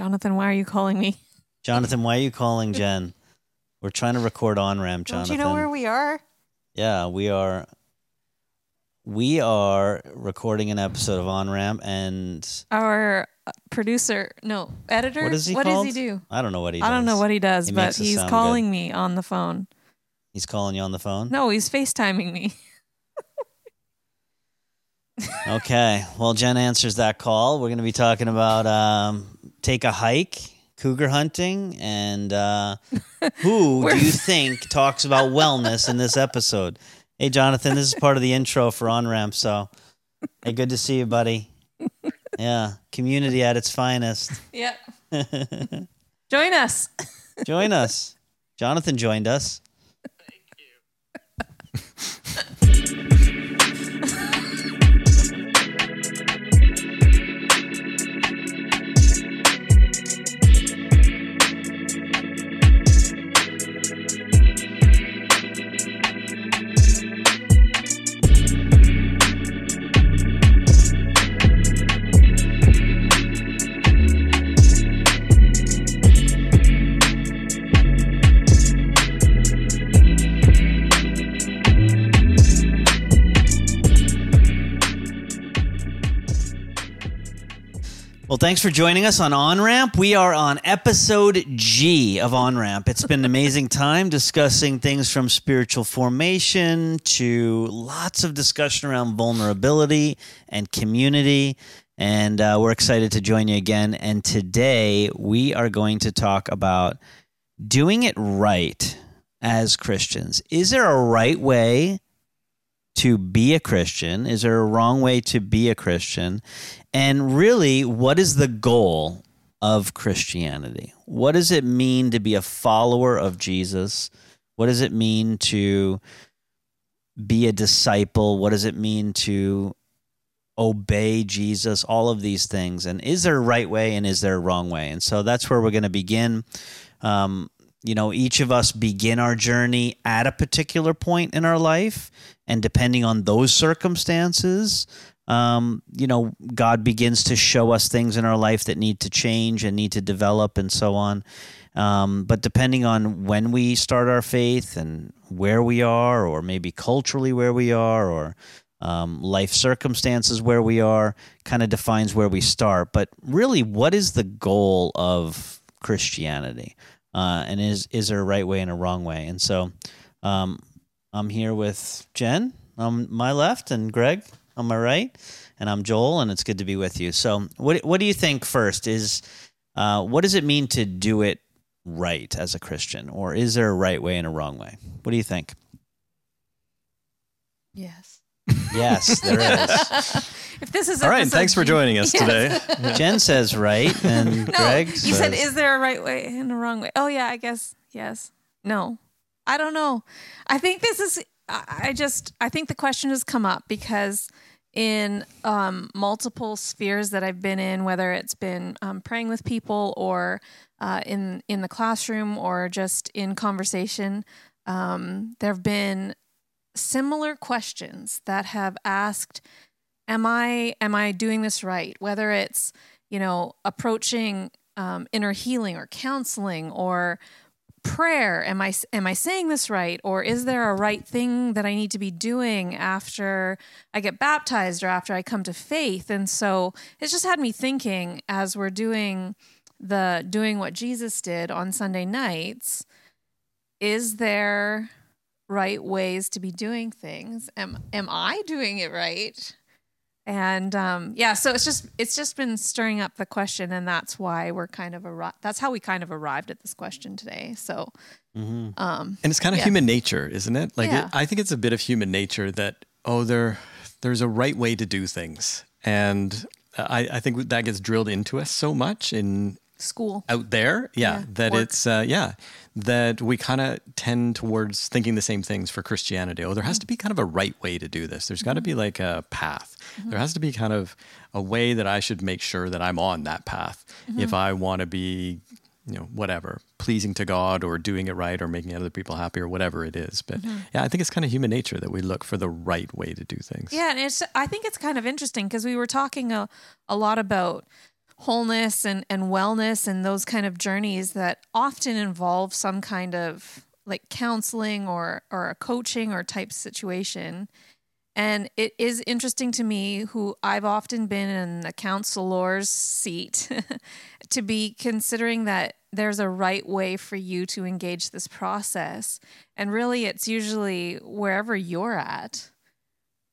Jonathan, why are you calling me? Jonathan, why are you calling Jen? We're trying to record on ramp, Don't you know where we are? Yeah, we are. We are recording an episode of On Ramp, and Our uh, producer, no, editor. what is he What does he do? I don't know what he. I don't know does. what he does, He but makes us he's sound calling me on the phone. He's calling you on the phone. No, he's FaceTiming me. Okay. Well, Jen answers that call. We're going to be talking about um, take a hike, cougar hunting, and uh, who do you think talks about wellness in this episode? Hey, Jonathan, this is part of the intro for On Ramp. So, hey, good to see you, buddy. Yeah, community at its finest. Yep. Join us. Join us. Jonathan joined us. Well, thanks for joining us on On Ramp. We are on episode G of On Ramp. It's been an amazing time discussing things from spiritual formation to lots of discussion around vulnerability and community. And uh, we're excited to join you again. And today we are going to talk about doing it right as Christians. Is there a right way to be a Christian? Is there a wrong way to be a Christian? And really, what is the goal of Christianity? What does it mean to be a follower of Jesus? What does it mean to be a disciple? What does it mean to obey Jesus? All of these things. And is there a right way and is there a wrong way? And so that's where we're going to begin. Um, you know, each of us begin our journey at a particular point in our life. And depending on those circumstances, um, you know, God begins to show us things in our life that need to change and need to develop and so on. Um, but depending on when we start our faith and where we are, or maybe culturally where we are, or um, life circumstances where we are, kind of defines where we start. But really, what is the goal of Christianity? Uh, and is is there a right way and a wrong way? And so, um, I'm here with Jen on my left and Greg on my right, and I'm Joel, and it's good to be with you. So, what what do you think first is uh, what does it mean to do it right as a Christian, or is there a right way and a wrong way? What do you think? Yes. Yes, there is. if this is All right, thanks for joining us Yes. today. Jen says right, and No, Greg you says, said, "Is there a right way and a wrong way?" Oh yeah, I guess yes. No, I don't know. I think this is. I I just. I think the question has come up because in um, multiple spheres that I've been in, whether it's been um, praying with people or uh, in in the classroom or just in conversation, um, there have been similar questions that have asked am i am i doing this right? Whether it's you know approaching um, inner healing or counseling or prayer. Am i am i saying this right? Or is there a right thing that i need to be doing after i get baptized or after i come to faith? And so it's just had me thinking as we're doing the doing what jesus did on sunday nights is there right ways to be doing things? Am am i doing it right and um, yeah so it's just it's just been stirring up the question and that's why we're kind of arri- that's how we kind of arrived at this question today so Mhm. um And it's kind of Yeah. human nature, isn't it? Like, Yeah. it, I think it's a bit of human nature that oh, there, there's a right way to do things, and I, I think that gets drilled into us so much in school out there, yeah, Yeah, that work. it's uh, yeah, that we kind of tend towards thinking the same things for Christianity. Oh, there has to be kind of a right way to do this. There's got to be mm-hmm. like a path. Mm-hmm. There has to be kind of a way that I should make sure that I'm on that path if mm-hmm. I want to be, you know, whatever, pleasing to God or doing it right or making other people happy or whatever it is. But yeah, I think it's kind of human nature that we look for the right way to do things. Yeah, and it's I think it's kind of interesting because we were talking a, a lot about wholeness and, and wellness and those kind of journeys that often involve some kind of like counseling or or a coaching or type situation. And it is interesting to me, who I've often been in a counselor's seat, to be considering that there's a right way for you to engage this process. And really, it's usually wherever you're at.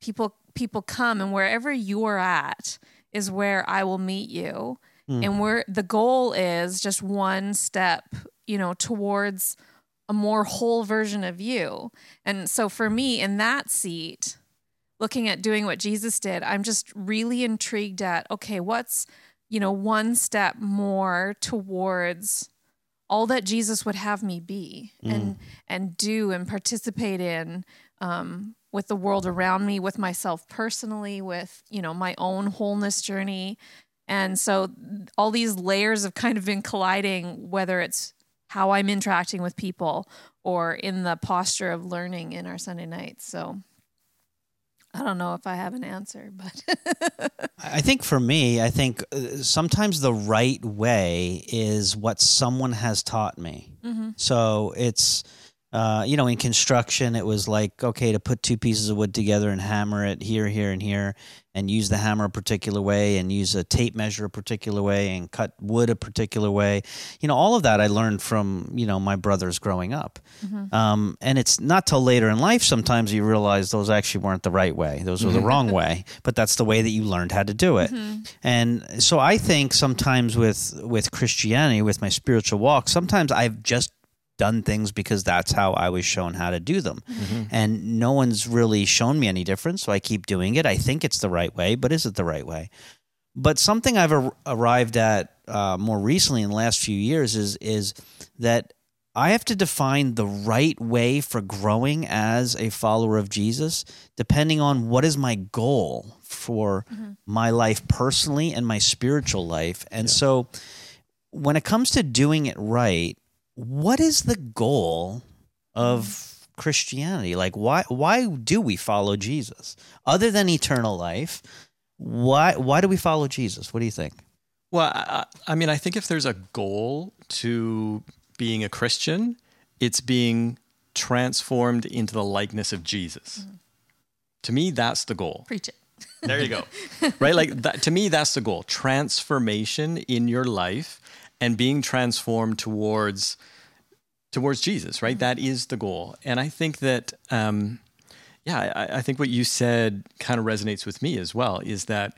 People people come, and wherever you're at is where I will meet you. Mm. And where the goal is just one step, you know, towards a more whole version of you. And so for me, in that seat, looking at doing what Jesus did, I'm just really intrigued at okay, what's, you know, one step more towards all that Jesus would have me be mm. and and do and participate in um, with the world around me, with myself personally, with you know my own wholeness journey, and so all these layers have kind of been colliding, whether it's how I'm interacting with people or in the posture of learning in our Sunday nights. So I don't know if I have an answer, but I think for me, I think uh, sometimes the right way is what someone has taught me. Mm-hmm. So it's uh, you know, in construction, it was like, okay, to put two pieces of wood together and hammer it here, here, and here, and use the hammer a particular way and use a tape measure a particular way and cut wood a particular way. You know, all of that I learned from, you know, my brothers growing up. Mm-hmm. Um, and it's not till later in life sometimes you realize those actually weren't the right way, those were the mm-hmm. wrong way, but that's the way that you learned how to do it. Mm-hmm. And so I think sometimes with, with Christianity, with my spiritual walk, sometimes I've just done things because that's how I was shown how to do them. Mm-hmm. And no one's really shown me any difference. So I keep doing it. I think it's the right way, but is it the right way? But something I've ar- arrived at uh, more recently in the last few years is is that I have to define the right way for growing as a follower of Jesus, depending on what is my goal for mm-hmm. my life personally and my spiritual life. And yeah. so when it comes to doing it right, what is the goal of Christianity? Like why why do we follow Jesus? Other than eternal life, why why do we follow Jesus? What do you think? Well, I, I mean, I think if there's a goal to being a Christian, it's being transformed into the likeness of Jesus. Mm-hmm. To me, that's the goal. Preach it. There you go. right? Like that, to me, that's the goal. Transformation in your life and being transformed towards towards Jesus, right? That is the goal. And I think that, um, yeah, I, I think what you said kind of resonates with me as well. Is that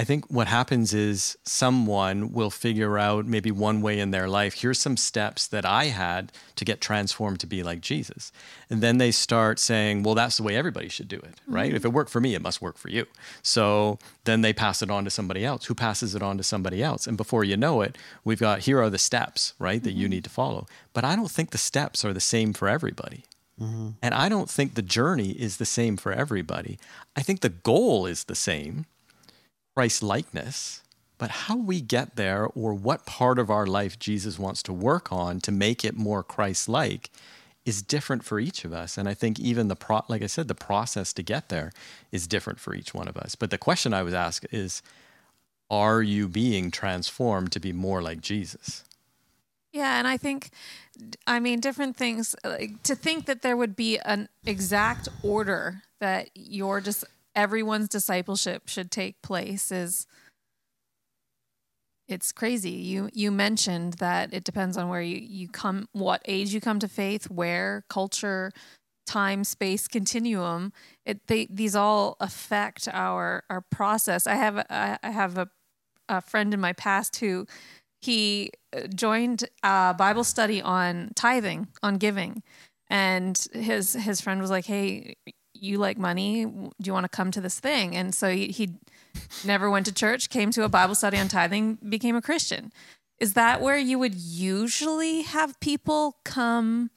I think what happens is someone will figure out maybe one way in their life. Here's some steps that I had to get transformed to be like Jesus. And then they start saying, well, that's the way everybody should do it, right? Mm-hmm. If it worked for me, it must work for you. So then they pass it on to somebody else who passes it on to somebody else. And before you know it, we've got here are the steps, right, that mm-hmm. you need to follow. But I don't think the steps are the same for everybody. Mm-hmm. And I don't think the journey is the same for everybody. I think the goal is the same Christ likeness, but how we get there or what part of our life Jesus wants to work on to make it more Christ like is different for each of us. And I think even the pro like I said, the process to get there is different for each one of us. But the question I was asked is are you being transformed to be more like Jesus? Yeah, and I think, I mean, different things. Like, to think that there would be an exact order that you're just everyone's discipleship should take place is it's crazy. You you mentioned that it depends on where you, you come what age you come to faith, where, culture, time, space continuum. It they these all affect our our process. I have I have a a friend in my past who he uh, joined a Bible study on tithing, on giving. And his his friend was like, "Hey, you like money. Do you want to come to this thing? And so he, he never went to church, came to a Bible study on tithing, became a Christian. Is that where you would usually have people come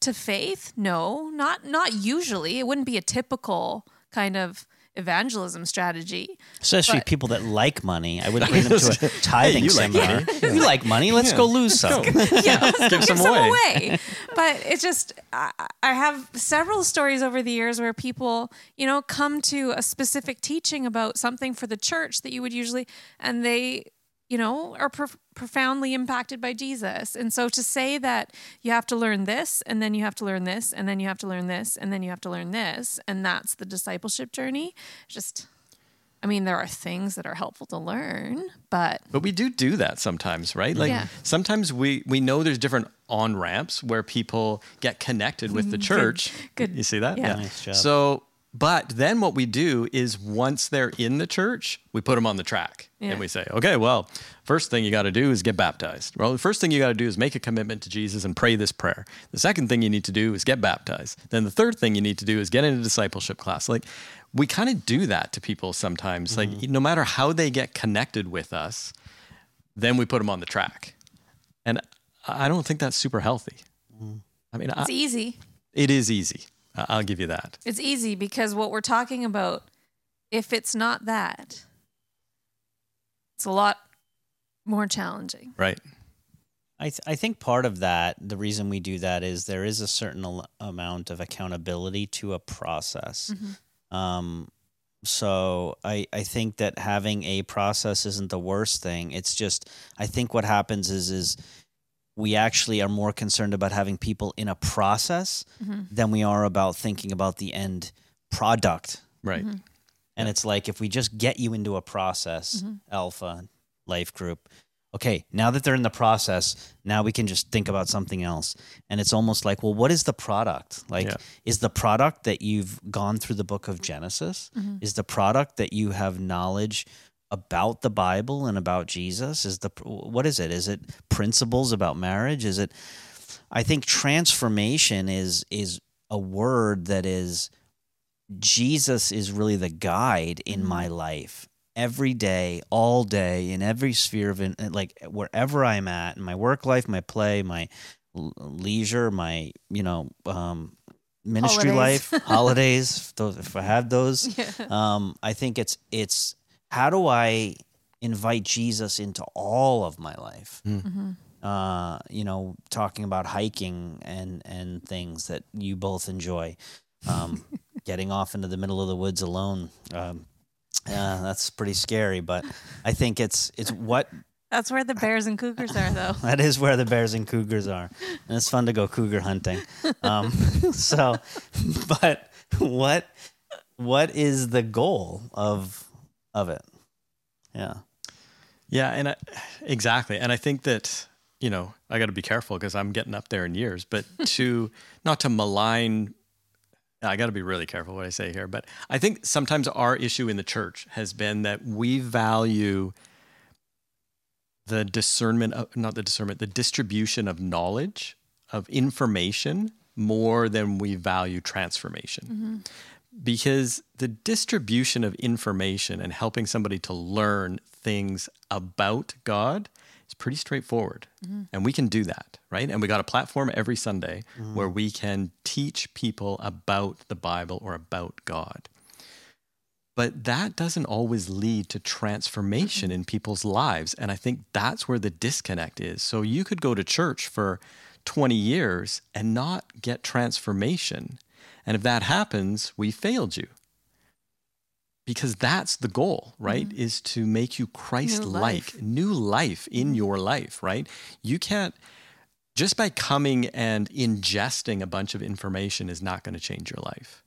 to faith? No, not not usually. It wouldn't be a typical kind of evangelism strategy. Especially but, people that like money. I would bring them to a tithing hey, you seminar. Like you like money? Let's yeah. go lose some. yeah, give, give some, some away. away. But it's just, I, I have several stories over the years where people, you know, come to a specific teaching about something for the church that you would usually, and they you know, are prof- profoundly impacted by Jesus. And so to say that you have to learn this and then you have to learn this and then you have to learn this and then you have to learn this and that's the discipleship journey, just I mean, there are things that are helpful to learn, but But we do do that sometimes, right? Like Yeah. sometimes we we know there's different on ramps where people get connected with the mm-hmm. church. good. You see that? Yeah. Nice job. So, but then what we do is once they're in the church, we put them on the track Yeah. and we say, okay, well, first thing you got to do is get baptized. Well, the first thing you got to do is make a commitment to Jesus and pray this prayer. The second thing you need to do is get baptized. Then the third thing you need to do is get in a discipleship class. Like we kind of do that to people sometimes. Like mm-hmm. no matter how they get connected with us, then we put them on the track. And I don't think that's super healthy. Mm. I mean, I, it's easy. it is easy. I'll give you that. It's easy because what we're talking about, if it's not that, it's a lot more challenging. Right. I, th- I think part of that, the reason we do that is there is a certain al- amount of accountability to a process. Um, so I, I think that having a process isn't the worst thing. It's just I think what happens is is we actually are more concerned about having people in a process mm-hmm. than we are about thinking about the end product. Right. Mm-hmm. And it's like if we just get you into a process, mm-hmm. alpha, life group, okay, now that they're in the process, now we can just think about something else. And it's almost like, well, what is the product? Like, Yeah. is the product that you've gone through the book of Genesis? Is the product that you have knowledge about the Bible and about Jesus? Is the what is it? Is it principles about marriage? Is it I think transformation is is a word that is Jesus is really the guide in my life every day, all day, in every sphere of like wherever I'm at, in my work life, my play, my l- leisure, my you know um, ministry Holidays. life, holidays. if those, if I have those, Yeah. um, I think it's it's how do I invite Jesus into all of my life? Uh, you know, talking about hiking and and things that you both enjoy. Um, getting off into the middle of the woods alone. Um, uh, that's pretty scary, but I think it's it's what That's where the bears and cougars are, though. that is where the bears and cougars are, and it's fun to go cougar hunting. Um, so, but what what is the goal of of it? Yeah, Yeah, and I, exactly. And I think that you know I got to be careful because I'm getting up there in years, but to not to malign. I got to be really careful what I say here, but I think sometimes our issue in the church has been that we value the discernment of not the discernment, the distribution of knowledge, of information more than we value transformation mm-hmm. Because the distribution of information and helping somebody to learn things about God is pretty straightforward. Mm-hmm. And we can do that, right? And we got a platform every Sunday mm. where we can teach people about the Bible or about God. But that doesn't always lead to transformation in people's lives. And I think that's where the disconnect is. So you could go to church for 20 years and not get transformation. And if that happens, we failed you. Because that's the goal, right? Mm-hmm. Is to make you Christ like, new life in mm-hmm. your life, right? You can't, just by coming and ingesting a bunch of information is not going to change your life.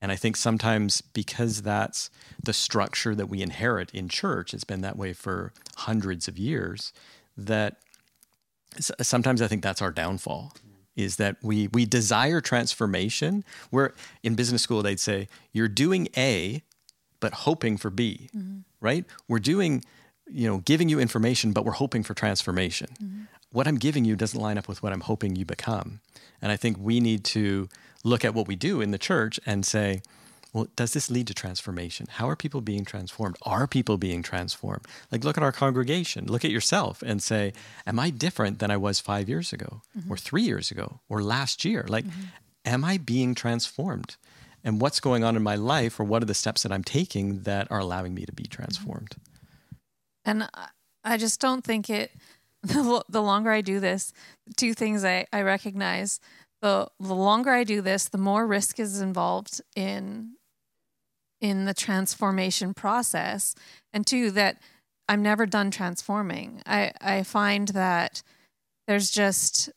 And I think sometimes because that's the structure that we inherit in church, it's been that way for hundreds of years, that sometimes I think that's our downfall is that we we desire transformation where in business school they'd say you're doing A but hoping for B, mm-hmm. right? We're doing you know giving you information but we're hoping for transformation. Mm-hmm. What I'm giving you doesn't line up with what I'm hoping you become. And I think we need to look at what we do in the church and say, well, does this lead to transformation? How are people being transformed? Are people being transformed? Like, look at our congregation, look at yourself and say, Am I different than I was five years ago, mm-hmm. or three years ago, or last year? Like, mm-hmm. am I being transformed? And what's going on in my life, or what are the steps that I'm taking that are allowing me to be mm-hmm. transformed? And I- just don't think it. The, the longer I do this, two things I, I recognize: the the longer I do this, the more risk is involved in in the transformation process, and two that I'm never done transforming. I I find that there's just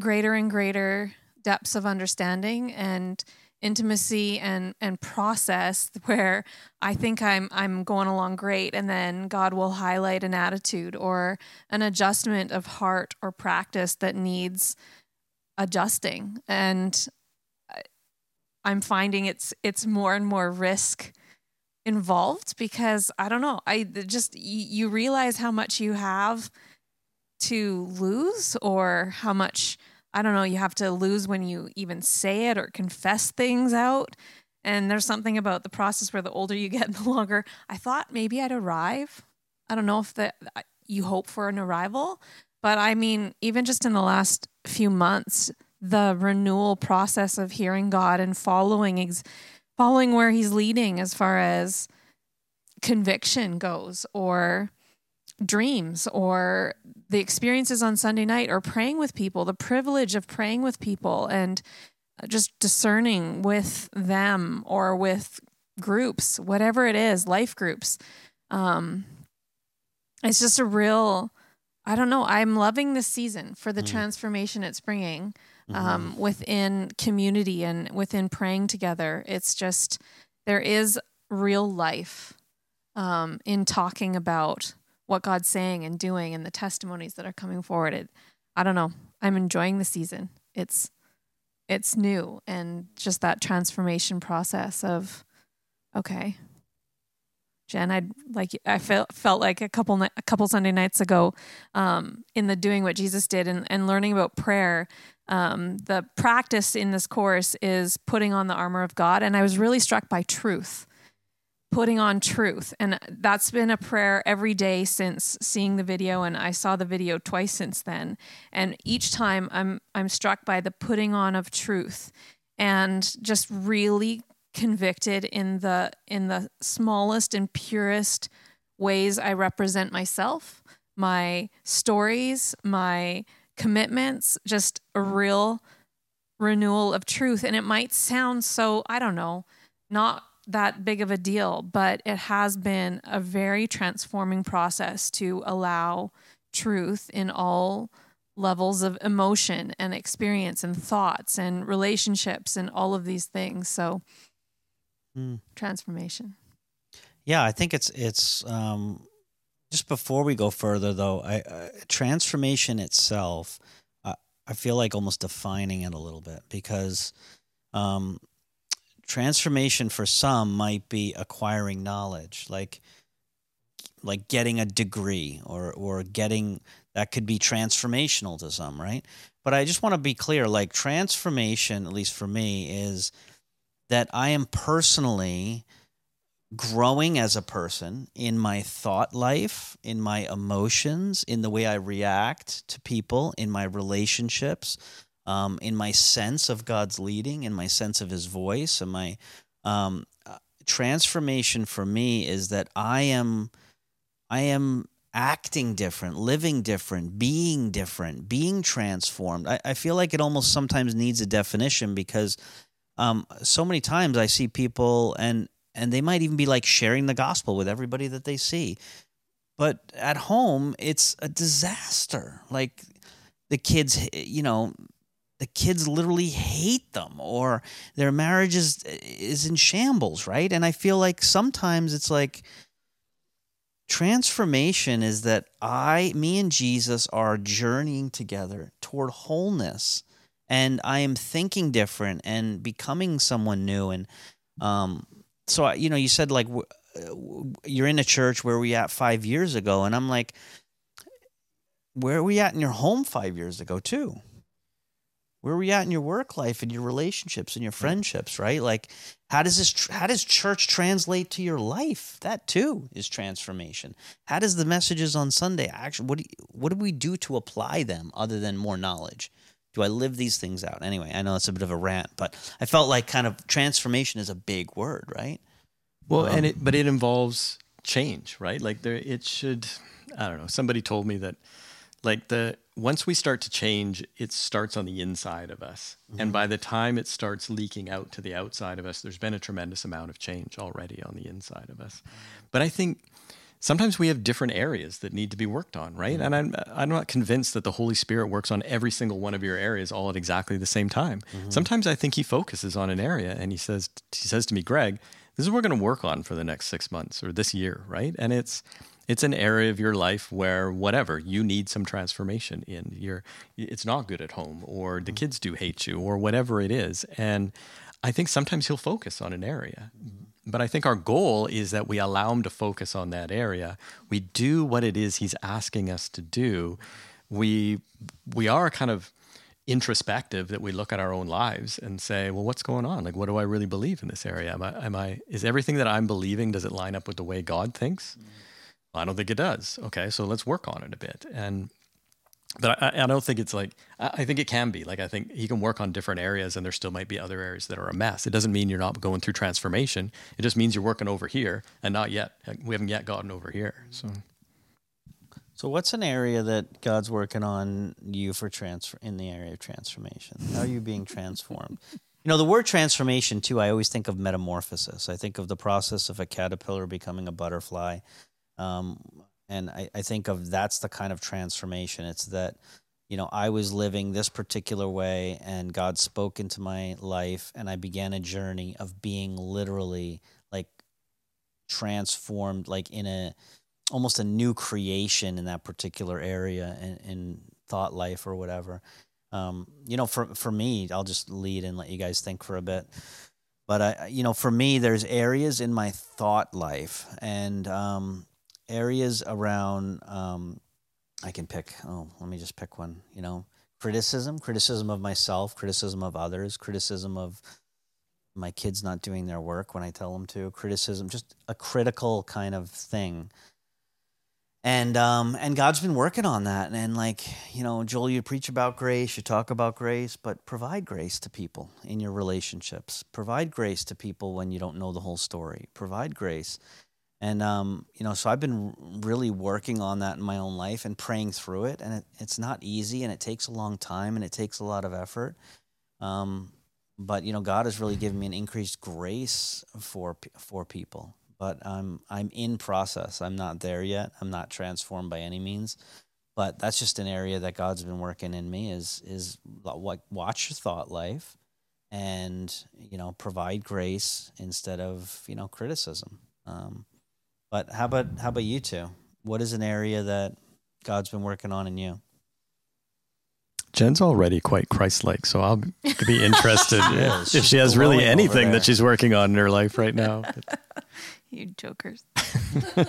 greater and greater depths of understanding and intimacy and and process where I think I'm I'm going along great and then God will highlight an attitude or an adjustment of heart or practice that needs adjusting and I'm finding it's it's more and more risk involved because I don't know I just you realize how much you have to lose or how much I don't know, you have to lose when you even say it or confess things out. And there's something about the process where the older you get, the longer. I thought maybe I'd arrive. I don't know if that you hope for an arrival, but I mean, even just in the last few months, the renewal process of hearing God and following ex- following where he's leading as far as conviction goes or dreams or the experiences on Sunday night or praying with people, the privilege of praying with people and just discerning with them or with groups, whatever it is, life groups. Um, it's just a real, I don't know, I'm loving this season for the mm. transformation it's bringing um, mm-hmm. within community and within praying together. It's just, there is real life um, in talking about what God's saying and doing and the testimonies that are coming forward. It, I don't know. I'm enjoying the season. It's it's new and just that transformation process of okay. Jen, I like I felt felt like a couple a couple Sunday nights ago, um, in the doing what Jesus did and, and learning about prayer. Um, the practice in this course is putting on the armor of God, and I was really struck by truth putting on truth. And that's been a prayer every day since seeing the video and I saw the video twice since then. And each time I'm I'm struck by the putting on of truth and just really convicted in the in the smallest and purest ways I represent myself, my stories, my commitments, just a real renewal of truth and it might sound so I don't know, not that big of a deal, but it has been a very transforming process to allow truth in all levels of emotion and experience and thoughts and relationships and all of these things. So, mm. transformation. Yeah, I think it's it's um, just before we go further though. I uh, transformation itself, uh, I feel like almost defining it a little bit because um, transformation for some might be acquiring knowledge like like getting a degree or or getting that could be transformational to some right but i just want to be clear like transformation at least for me is that i am personally growing as a person in my thought life in my emotions in the way i react to people in my relationships um, in my sense of God's leading, in my sense of His voice, and my um, uh, transformation for me is that I am, I am acting different, living different, being different, being transformed. I, I feel like it almost sometimes needs a definition because um, so many times I see people and and they might even be like sharing the gospel with everybody that they see. But at home, it's a disaster. Like the kids, you know, the kids literally hate them or their marriage is is in shambles, right? And I feel like sometimes it's like transformation is that I me and Jesus are journeying together toward wholeness and I am thinking different and becoming someone new and um so you know you said like uh, you're in a church where we at 5 years ago and I'm like where are we at in your home 5 years ago too? Where are we at in your work life and your relationships and your friendships right? Like how does this how does church translate to your life? That too is transformation. How does the messages on sunday actually what do what do we do to apply them other than more knowledge do i live these things out anyway i know it's a bit of a rant but i felt like kind of transformation is a big word right well um, and it but it involves change right like there it should i don't know somebody told me that like the once we start to change, it starts on the inside of us. Mm-hmm. And by the time it starts leaking out to the outside of us, there's been a tremendous amount of change already on the inside of us. But I think sometimes we have different areas that need to be worked on, right? And I'm I'm not convinced that the Holy Spirit works on every single one of your areas all at exactly the same time. Mm-hmm. Sometimes I think he focuses on an area and he says he says to me, "Greg, this is what we're going to work on for the next 6 months or this year," right? And it's it's an area of your life where whatever you need some transformation in you're it's not good at home or the mm-hmm. kids do hate you or whatever it is and i think sometimes he'll focus on an area mm-hmm. But i think our goal is that we allow him to focus on that area. We do what it is he's asking us to do. We we are kind of introspective that we look at our own lives and say well what's going on? Like what do i really believe in this area? Am i am i is everything that i'm believing does it line up with the way god thinks? Mm-hmm I don't think it does. Okay, so let's work on it a bit. And but I, I don't think it's like I think it can be like I think he can work on different areas, and there still might be other areas that are a mess. It doesn't mean you're not going through transformation. It just means you're working over here and not yet. We haven't yet gotten over here. So. So what's an area that God's working on you for transfer in the area of transformation? How are you being transformed? You know, the word transformation too, I always think of metamorphosis. I think of the process of a caterpillar becoming a butterfly. Um, and I, I think of that's the kind of transformation. It's that, you know, I was living this particular way and God spoke into my life and I began a journey of being literally like transformed, like in a almost a new creation in that particular area in, in thought life or whatever. Um, you know, for for me, I'll just lead and let you guys think for a bit. But I, you know, for me, there's areas in my thought life, and um, areas around um, I can pick. Oh, let me just pick one. You know, criticism, criticism of myself, criticism of others, criticism of my kids not doing their work when I tell them to, criticism, just a critical kind of thing. And um, and God's been working on that. And, and like, you know, Joel, you preach about grace, you talk about grace, but provide grace to people in your relationships. Provide grace to people when you don't know the whole story. Provide grace and um, you know, so I've been really working on that in my own life and praying through it. And it, it's not easy, and it takes a long time, and it takes a lot of effort. Um, but you know, God has really given me an increased grace for for people. But I'm I'm in process. I'm not there yet. I'm not transformed by any means. But that's just an area that God's been working in me. Is is what watch your thought life, and you know, provide grace instead of you know criticism. Um, but how about how about you two? What is an area that God's been working on in you? Jen's already quite Christ-like, so I'll be interested if, if she has really anything that she's working on in her life right now. you jokers. Are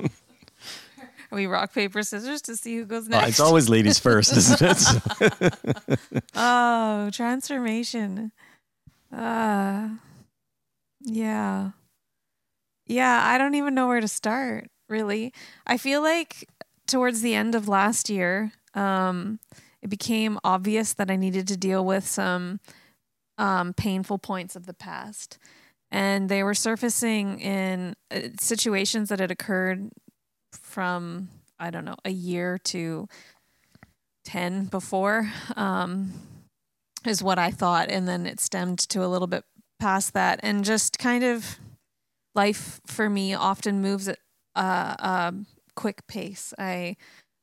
we rock paper scissors to see who goes next? Oh, it's always ladies first, isn't it? oh, transformation. Uh, yeah. Yeah, I don't even know where to start, really. I feel like towards the end of last year, um, it became obvious that I needed to deal with some um, painful points of the past. And they were surfacing in uh, situations that had occurred from, I don't know, a year to 10 before, um, is what I thought. And then it stemmed to a little bit past that and just kind of life for me often moves at a, a quick pace. I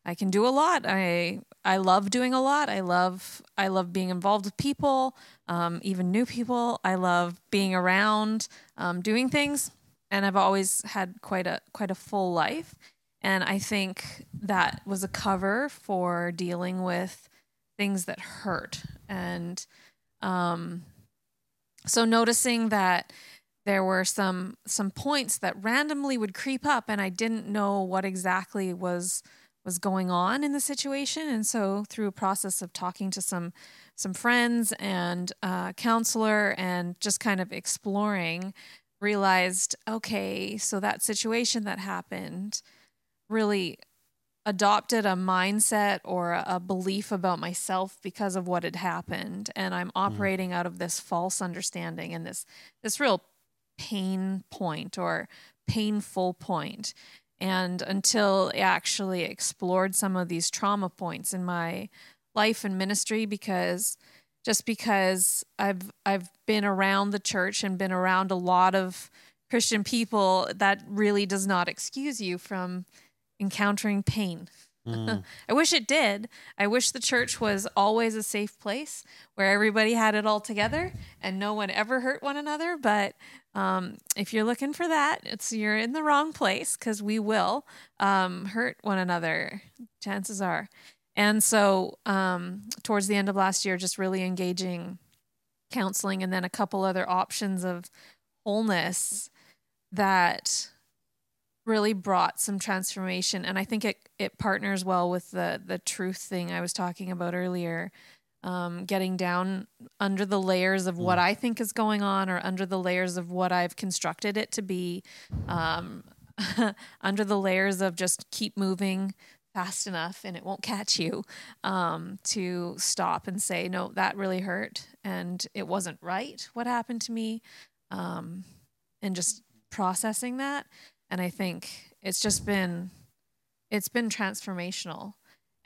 I can do a lot. I I love doing a lot. I love I love being involved with people, um, even new people. I love being around, um, doing things, and I've always had quite a quite a full life. And I think that was a cover for dealing with things that hurt. And um, so noticing that there were some some points that randomly would creep up and I didn't know what exactly was was going on in the situation and so through a process of talking to some some friends and a counselor and just kind of exploring realized okay so that situation that happened really adopted a mindset or a belief about myself because of what had happened and i'm mm. operating mm. out of this false understanding and this this real pain point or painful. And until I actually explored some of these trauma points in my life and ministry, because just because I've I've been around the church and been around a lot of Christian people, that really does not excuse you from encountering pain. Mm. I wish it did. I wish the church was always a safe place where everybody had it all together and no one ever hurt one another. But um, if you're looking for that, it's you're in the wrong place because we will um, hurt one another. Chances are. And so, um, towards the end of last year, just really engaging counseling and then a couple other options of wholeness that really brought some transformation and i think it it partners well with the the truth thing i was talking about earlier um, getting down under the layers of what i think is going on or under the layers of what i've constructed it to be um, under the layers of just keep moving fast enough and it won't catch you um, to stop and say no that really hurt and it wasn't right what happened to me um, and just processing that and i think it's just been it's been transformational.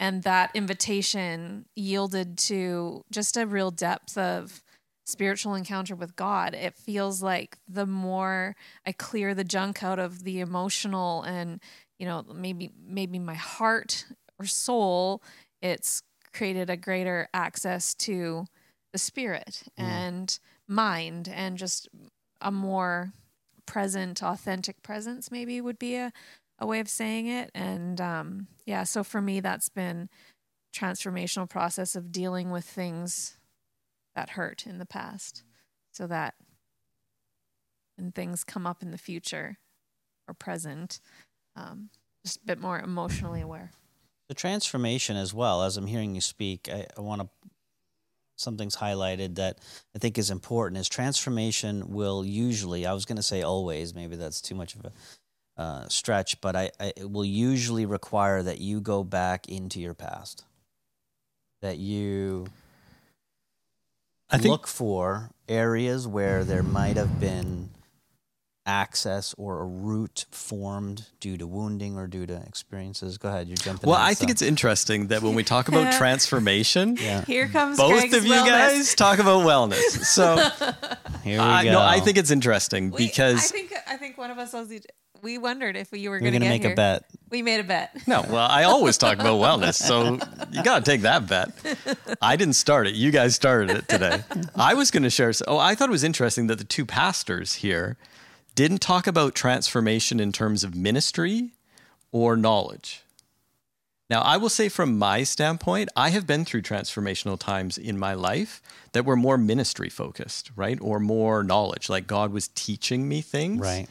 And that invitation yielded to just a real depth of spiritual encounter with god. It feels like the more i clear the junk out of the emotional and you know maybe maybe my heart or soul it's created a greater access to the spirit and mind and just a more present authentic presence maybe would be a, a way of saying it. And um, yeah so for me that's been transformational process of dealing with things that hurt in the past. So that when things come up in the future or present um, just a bit more emotionally aware. The transformation as well, as I'm hearing you speak, I, I want to something's highlighted that I think is important is transformation will usually, I was going to say always, maybe that's too much of a uh, stretch, but I, I it will usually require that you go back into your past, that you I think look for areas where there might have been access or a root formed due to wounding or due to experiences. Go ahead, you're jumping. Well, in, I think it's interesting that when we talk about transformation, yeah. here comes both Greg's of you wellness. guys talk about wellness. So, Here uh, we I, go. no, I think it's interesting We- because I think I think one of us was we wondered if you were We're going to gonna get make a bet. We made a bet. no, well, I always talk about wellness, so you got to take that bet. I didn't start it; you guys started it today. I was going to share. Oh, I thought it was interesting that the two pastors here didn't talk about transformation in terms of ministry or knowledge. Now, I will say from my standpoint, I have been through transformational times in my life that were more ministry focused, right? Or more knowledge, like God was teaching me things Right.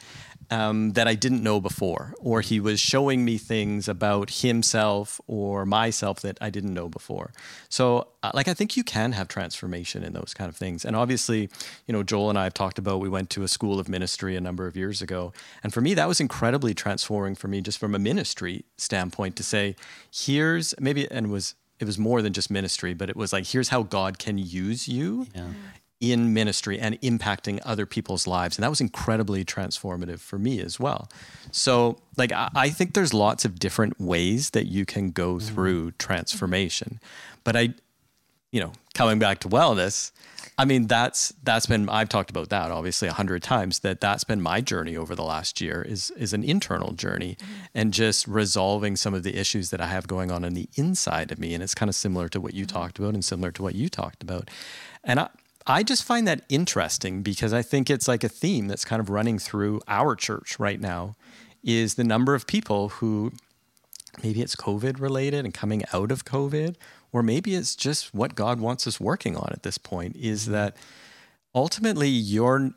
Um, that I didn't know before, or He was showing me things about Himself or myself that I didn't know before. So, uh, like, I think you can have transformation in those kind of things. And obviously, you know, Joel and I have talked about we went to a school of ministry a number of years ago. And for me, that was incredibly transforming for me, just from a ministry standpoint, to say, here's maybe, and it was, it was more than just ministry, but it was like, here's how God can use you in ministry and impacting other people's lives. And that was incredibly transformative for me as well. So, like, I, I think there's lots of different ways that you can go mm-hmm. through mm-hmm. transformation. But I, you know, coming back to wellness, I mean, that's that's been I've talked about that obviously a hundred times. That that's been my journey over the last year is is an internal journey, mm-hmm. and just resolving some of the issues that I have going on on the inside of me. And it's kind of similar to what you talked about, and similar to what you talked about. And I I just find that interesting because I think it's like a theme that's kind of running through our church right now, is the number of people who maybe it's COVID related and coming out of COVID, or maybe it's just what God wants us working on at this point is mm-hmm. that ultimately you're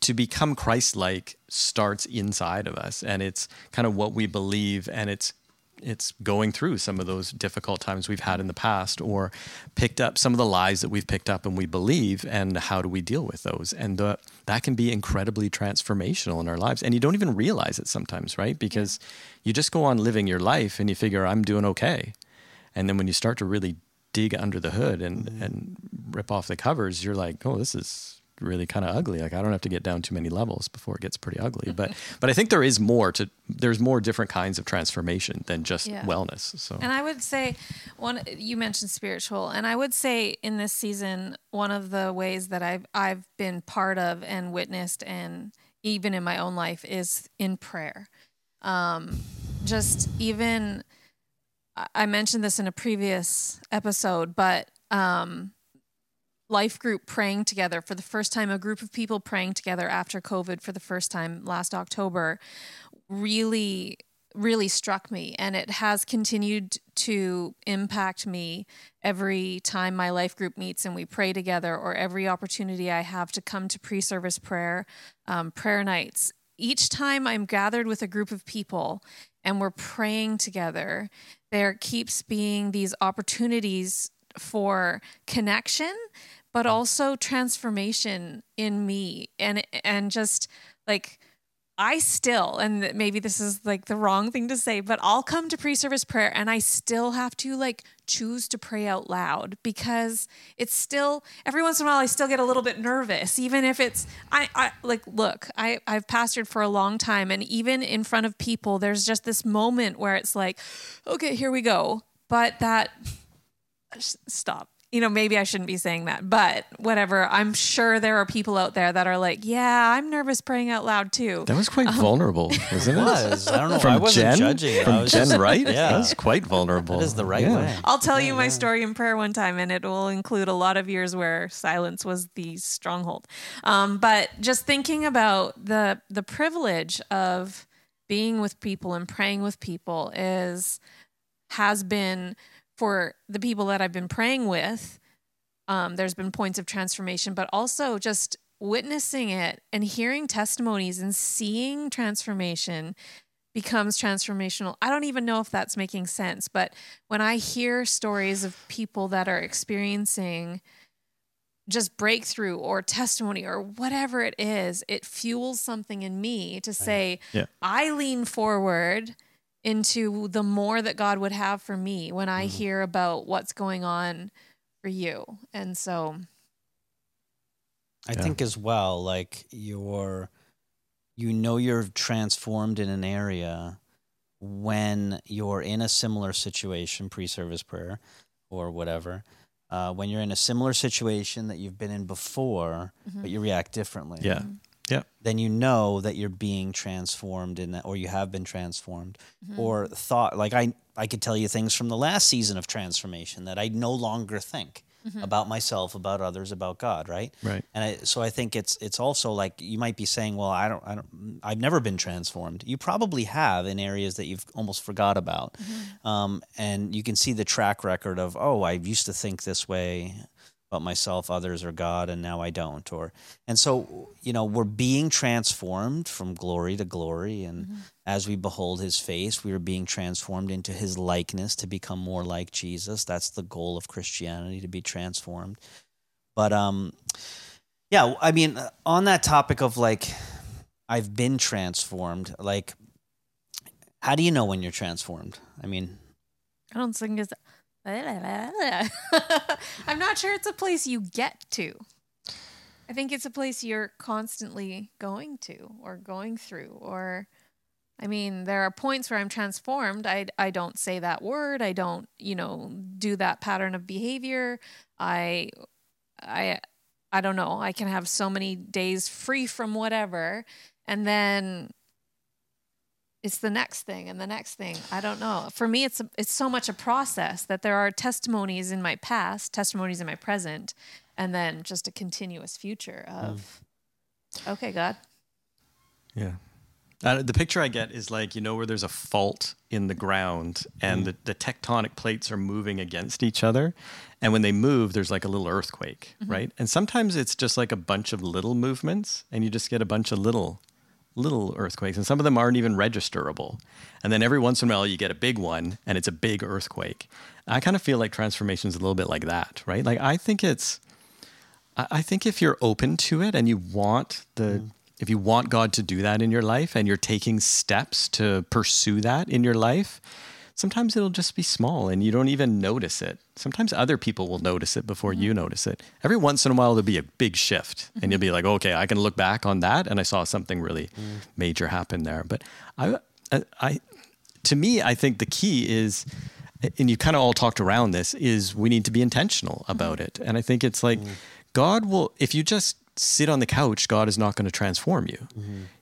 to become Christ like starts inside of us and it's kind of what we believe and it's it's going through some of those difficult times we've had in the past or picked up some of the lies that we've picked up and we believe and how do we deal with those? And uh, that can be incredibly transformational in our lives. And you don't even realize it sometimes right? Because you just go on living your life and you figure i'm doing okay. And then when you start to really dig under the hood and and rip off the covers you're like oh this is really kind of ugly like i don't have to get down too many levels before it gets pretty ugly but but i think there is more to there's more different kinds of transformation than just Yeah. wellness so And I would say one you mentioned spiritual and I would say in this season one of the ways that I've I've been part of and witnessed and even in my own life, is in prayer. Um, just even, I- I mentioned this in a previous episode, but um, life group praying together for the first time, a group of people praying together after COVID for the first time last October really really struck me. And it has continued to impact me every time my life group meets and we pray together or every opportunity i have to come to pre-service prayer um, prayer nights. Each time i'm gathered with a group of people and we're praying together there keeps being these opportunities for connection but also transformation in me and and just like I still, and maybe this is like the wrong thing to say, but I'll come to pre service prayer and I still have to like choose to pray out loud because it's still, every once in a while, I still get a little bit nervous, even if it's, I, I like, look, I, I've pastored for a long time and even in front of people, there's just this moment where it's like, okay, here we go. But that, stop you know, maybe I shouldn't be saying that, but whatever. I'm sure there are people out there that are like, yeah, I'm nervous praying out loud too. That was quite vulnerable, wasn't it? was. I don't know. From I wasn't Jen, judging. From I was Jen just- Wright? Yeah. That was quite vulnerable. That is the right Yeah. way. I'll tell you my story in prayer one time, and it will include a lot of years where silence was the stronghold. Um, but just thinking about the the privilege of being with people and praying with people is has been for the people that I've been praying with. Um, there's been points of transformation, but also just witnessing it and hearing testimonies and seeing transformation becomes transformational. I don't even know if that's making sense, but when I hear stories of people that are experiencing just breakthrough or testimony or whatever it is, it fuels something in me to say, Yeah. I lean forward into the more that God would have for me when I mm-hmm. hear about what's going on for you. And so, I Yeah. think as well, like you're, you know, you're transformed in an area when you're in a similar situation, pre-service prayer, or whatever. Uh, when you're in a similar situation that you've been in before, mm-hmm. but you react differently. Yeah. Mm-hmm. Yeah. Then you know that you're being transformed in that, or you have been transformed, mm-hmm. or thought. Like I, I could tell you things from the last season of transformation that I no longer think mm-hmm. about myself, about others, about God. Right. Right. And I, so I think it's it's also like you might be saying, well, I don't, I don't, I've never been transformed. You probably have in areas that you've almost forgot about, mm-hmm. um, and you can see the track record of, oh, I used to think this way about myself, others, or God, and now I don't. Or and so you know we're being transformed from glory to glory, and as we behold His face, we are being transformed into His likeness to become more like Jesus. That's the goal of Christianity to be transformed. But um, yeah, I mean, uh, on that topic of like, I've been transformed. Like, how do you know when you're transformed? I mean, I don't think it's. I'm not sure it's a place you get to. I think it's a place you're constantly going to or going through. Or, I mean, there are points where I'm transformed. I, I don't say that word. I don't, you know, do that pattern of behavior. I, I, I don't know. I can have so many days free from whatever. And then it's the next thing and the next thing. I don't know. For me, it's a, it's so much a process that there are testimonies in my past, testimonies in my present, and then just a continuous future of, mm. okay, God, Yeah. Uh, the picture I get is like, you know, where there's a fault in the ground and mm. the, the tectonic plates are moving against each other. And when they move, there's like a little earthquake, mm-hmm. right? And sometimes it's just like a bunch of little movements and you just get a bunch of little, little earthquakes. And some of them aren't even registerable. And then every once in a while, you get a big one and it's a big earthquake. I kind of feel like transformation is a little bit like that, right? Like, I think it's, I I think if you're open to it and you want the mm-hmm. if you want God to do that in your life and you're taking steps to pursue that in your life, sometimes it'll just be small and you don't even notice it. Sometimes other people will notice it before you mm-hmm. notice it. Every once in a while there'll be a big shift and mm-hmm. you'll be like, "Okay, I can look back on that and I saw something really mm. major happen there." But I I, I to me, I think the key is, and you kind of all talked around this, is we need to be intentional mm-hmm. about it. And I think it's like mm. God will, if you just sit on the couch, God is not going to transform you.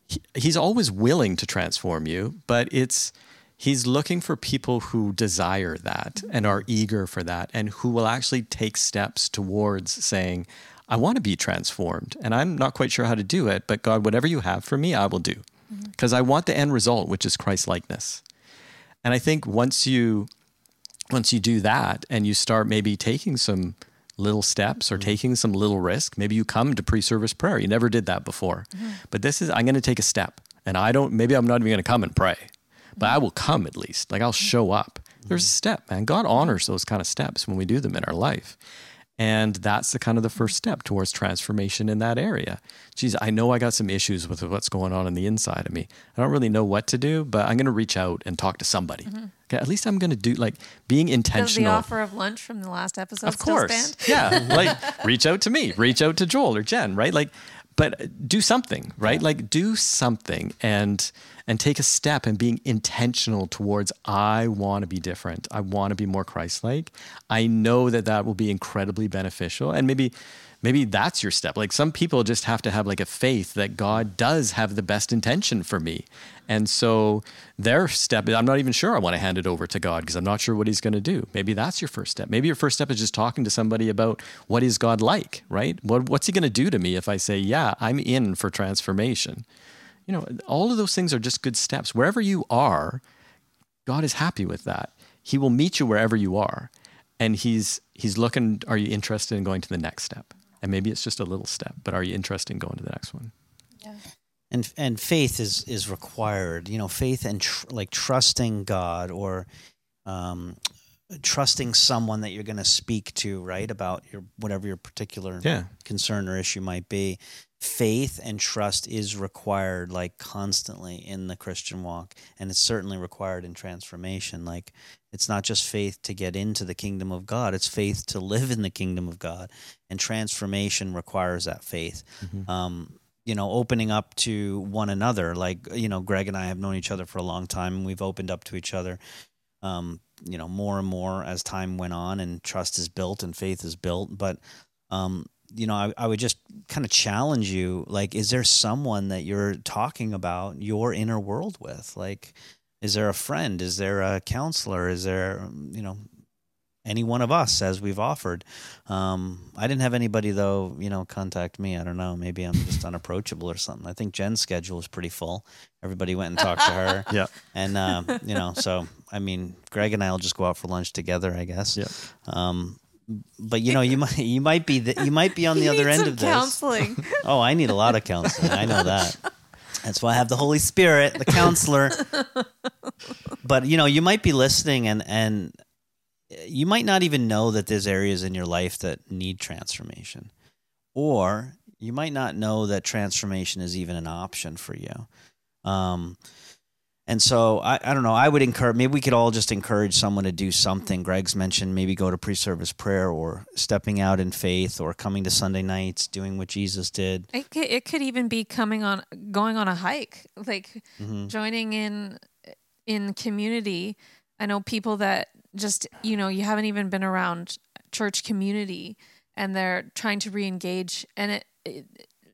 He, he's always willing to transform you, but it's he's looking for people who desire that and are eager for that and who will actually take steps towards saying, I want to be transformed and I'm not quite sure how to do it, but God, whatever you have for me, I will do. Mm-hmm. Because I want the end result, which is Christ likeness. And I think once you once you do that and you start maybe taking some little steps or mm-hmm. taking some little risk, maybe you come to pre-service prayer. You never did that before. Mm-hmm. But this is I'm going to take a step. And I don't maybe I'm not even going to come and pray. But I will come at least. Like I'll show up. There's a step, man. God honors those kind of steps when we do them in our life. And that's the kind of the first step towards transformation in that area. Geez, I know I got some issues with what's going on in the inside of me. I don't really know what to do, but I'm going to reach out and talk to somebody. Mm-hmm. Okay, at least I'm going to do like being Does the intentional. offer of lunch from the last episode of course, yeah. Like reach out to me, reach out to Joel or Jen, right? Like, but do something, right? Like do something and and take a step and being intentional towards I want to be different. I want to be more Christ-like. I know that that will be incredibly beneficial, and maybe maybe that's your step. Like some people just have to have like a faith that God does have the best intention for me. And so their step, I'm not even sure I want to hand it over to God because I'm not sure what he's going to do. Maybe that's your first step. Maybe your first step is just talking to somebody about what is God like, right? What, what's he going to do to me if I say, yeah, I'm in for transformation? You know, all of those things are just good steps. Wherever you are, God is happy with that. He will meet you wherever you are. And he's he's looking, are you interested in going to the next step? And maybe it's just a little step, but are you interested in going to the next one? Yeah. And and faith is is required you know faith and tr- like trusting god or um trusting someone that you're going to speak to right about your whatever your particular Yeah. concern or issue might be faith and trust is required like constantly in the christian walk and it's certainly required in transformation like it's not just faith to get into the kingdom of god it's faith to live in the kingdom of god and transformation requires that faith um, you know, opening up to one another. Like, you know, Greg and I have known each other for a long time and we've opened up to each other, um, you know, more and more as time went on and trust is built and faith is built. But, um, you know, I, I would just kind of challenge you like, is there someone that you're talking about your inner world with? Like, is there a friend? Is there a counselor? Is there, you know, any one of us as we've offered. Um, I didn't have anybody though, you know, contact me. I don't know. Maybe I'm just unapproachable or something. I think Jen's schedule is pretty full. Everybody went and talked to her. Yeah. And um, you know, so I mean, Greg and I will just go out for lunch together, I guess. Yeah. Um, but you know, you might you might be the, you might be on the other end of this. counseling. Oh, I need a lot of counseling. I know that. That's why I have the Holy Spirit, the counselor. but you know, you might be listening and and you might not even know that there's areas in your life that need transformation. Or you might not know that transformation is even an option for you. Um and so I, I don't know. I would encourage. Maybe we could all just encourage someone to do something. Greg's mentioned maybe go to pre-service prayer or stepping out in faith or coming to Sunday nights, doing what Jesus did. It could, it could even be coming on, going on a hike, like Mhm. joining in in community. I know people that just you know you haven't even been around church community, and they're trying to re-engage. And it, it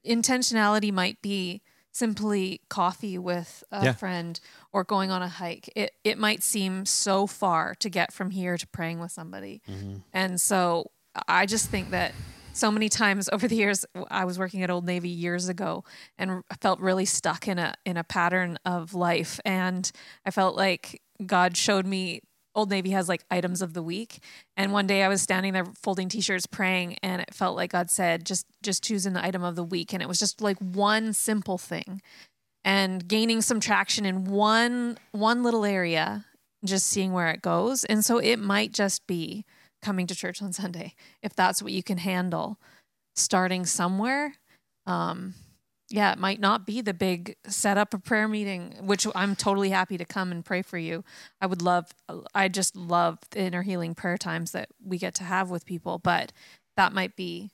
intentionality might be simply coffee with a Yeah. friend or going on a hike. It it might seem so far to get from here to praying with somebody. Mm-hmm. And so I just think that so many times over the years I was working at Old Navy years ago and felt really stuck in a in a pattern of life and I felt like God showed me Old Navy has like items of the week. And one day I was standing there folding t-shirts praying and it felt like God said just just choose an item of the week. And it was just like one simple thing. And gaining some traction in one one little area just seeing where it goes. And so it might just be coming to church on sunday if that's what you can handle. Starting somewhere um yeah it might not be the big set up a prayer meeting which i'm totally happy to come and pray for you i would love i just love the inner healing prayer times that we get to have with people but that might be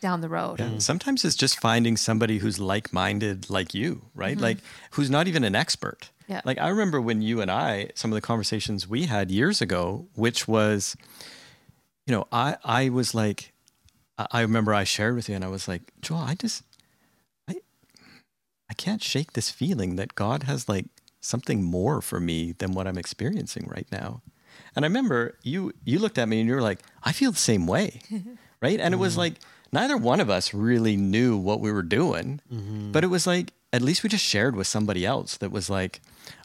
down the road Yeah. Sometimes it's just finding somebody who's like minded like you, right? Mm-hmm. Like who's not even an expert. Yeah. Like I remember when you and I, some of the conversations we had years ago, which was, you know, I I was like, I, remember I shared with you, and I was like, Joel, I just, I, I can't shake this feeling that God has like something more for me than what I'm experiencing right now. And I remember you you looked at me and you were like, I feel the same way. right? And it was mm-hmm. like neither one of us really knew what we were doing. Mm-hmm. But it was like at least we just shared with somebody else that was like,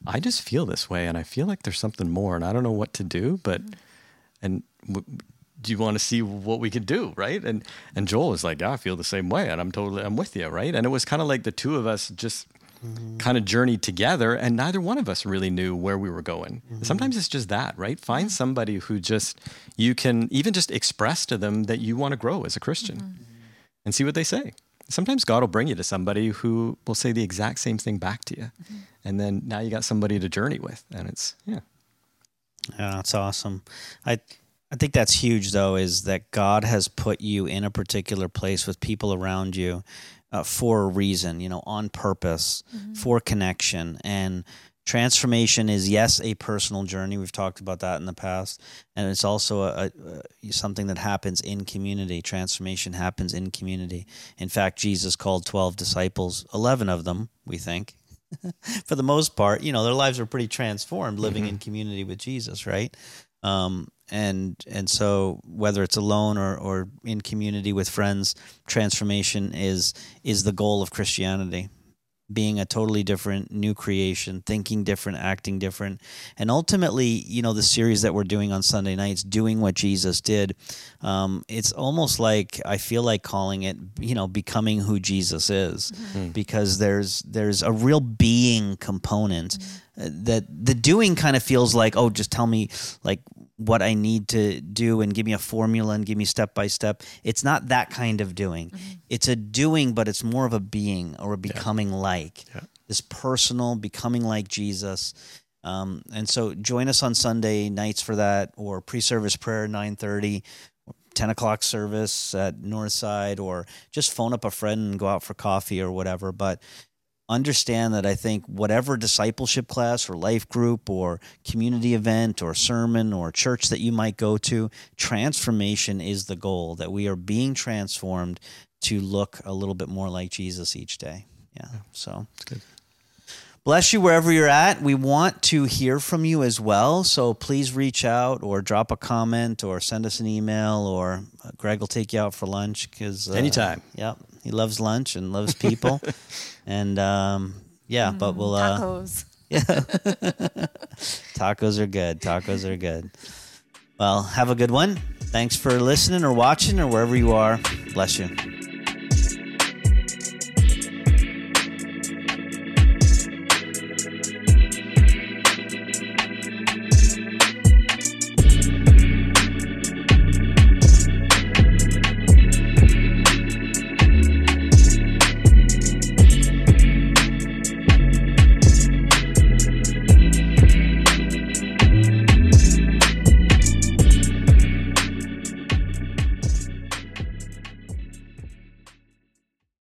I just feel this way and I feel like there's something more and I don't know what to do, but and w- do you want to see what we could do, right? And and Joel was like, yeah, I feel the same way and I'm totally I'm with you, right? And it was kind of like the two of us just mm-hmm. kind of journeyed together and neither one of us really knew where we were going. Mm-hmm. Sometimes it's just that, right? Find somebody who just you can even just express to them that you want to grow as a Christian mm-hmm. and see what they say. Sometimes God will bring you to somebody who will say the exact same thing back to you. And then now you got somebody to journey with and it's yeah. Yeah, that's awesome. I I think that's huge though is that God has put you in a particular place with people around you uh, for a reason, you know, on purpose, for connection and transformation is yes a personal journey. We've talked about that in the past, and it's also a, a something that happens in community. Transformation happens in community. In fact, Jesus called 12 disciples, 11 of them, we think, for the most part, you know, their lives were pretty transformed living in community with Jesus, right? Um, and and so whether it's alone or, or in community with friends, transformation is is the goal of Christianity. Being a totally different new creation, thinking different, acting different, and ultimately, you know, the series that we're doing on Sunday nights, doing what Jesus did. Um, it's almost like I feel like calling it, you know, becoming who Jesus is, because there's there's a real being component uh, that the doing kind of feels like, oh, just tell me like what I need to do and give me a formula and give me step by step. It's not that kind of doing. It's a doing, but it's more of a being or a becoming like Yeah. this personal becoming like Jesus. Um, and so join us on Sunday nights for that or pre-service prayer, 930, 10 o'clock service at Northside, or just phone up a friend and go out for coffee or whatever. But understand that I think whatever discipleship class or life group or community event or sermon or church that you might go to, transformation is the goal, that we are being transformed to look a little bit more like Jesus each day. Yeah. So good. Bless you wherever you're at. We want to hear from you as well. So please reach out or drop a comment or send us an email or uh, Greg will take you out for lunch because uh, Anytime. Yep. He loves lunch and loves people. and um, yeah, but we'll. Uh, Tacos. yeah. Tacos are good. Tacos are good. Well, have a good one. Thanks for listening or watching or wherever you are. Bless you.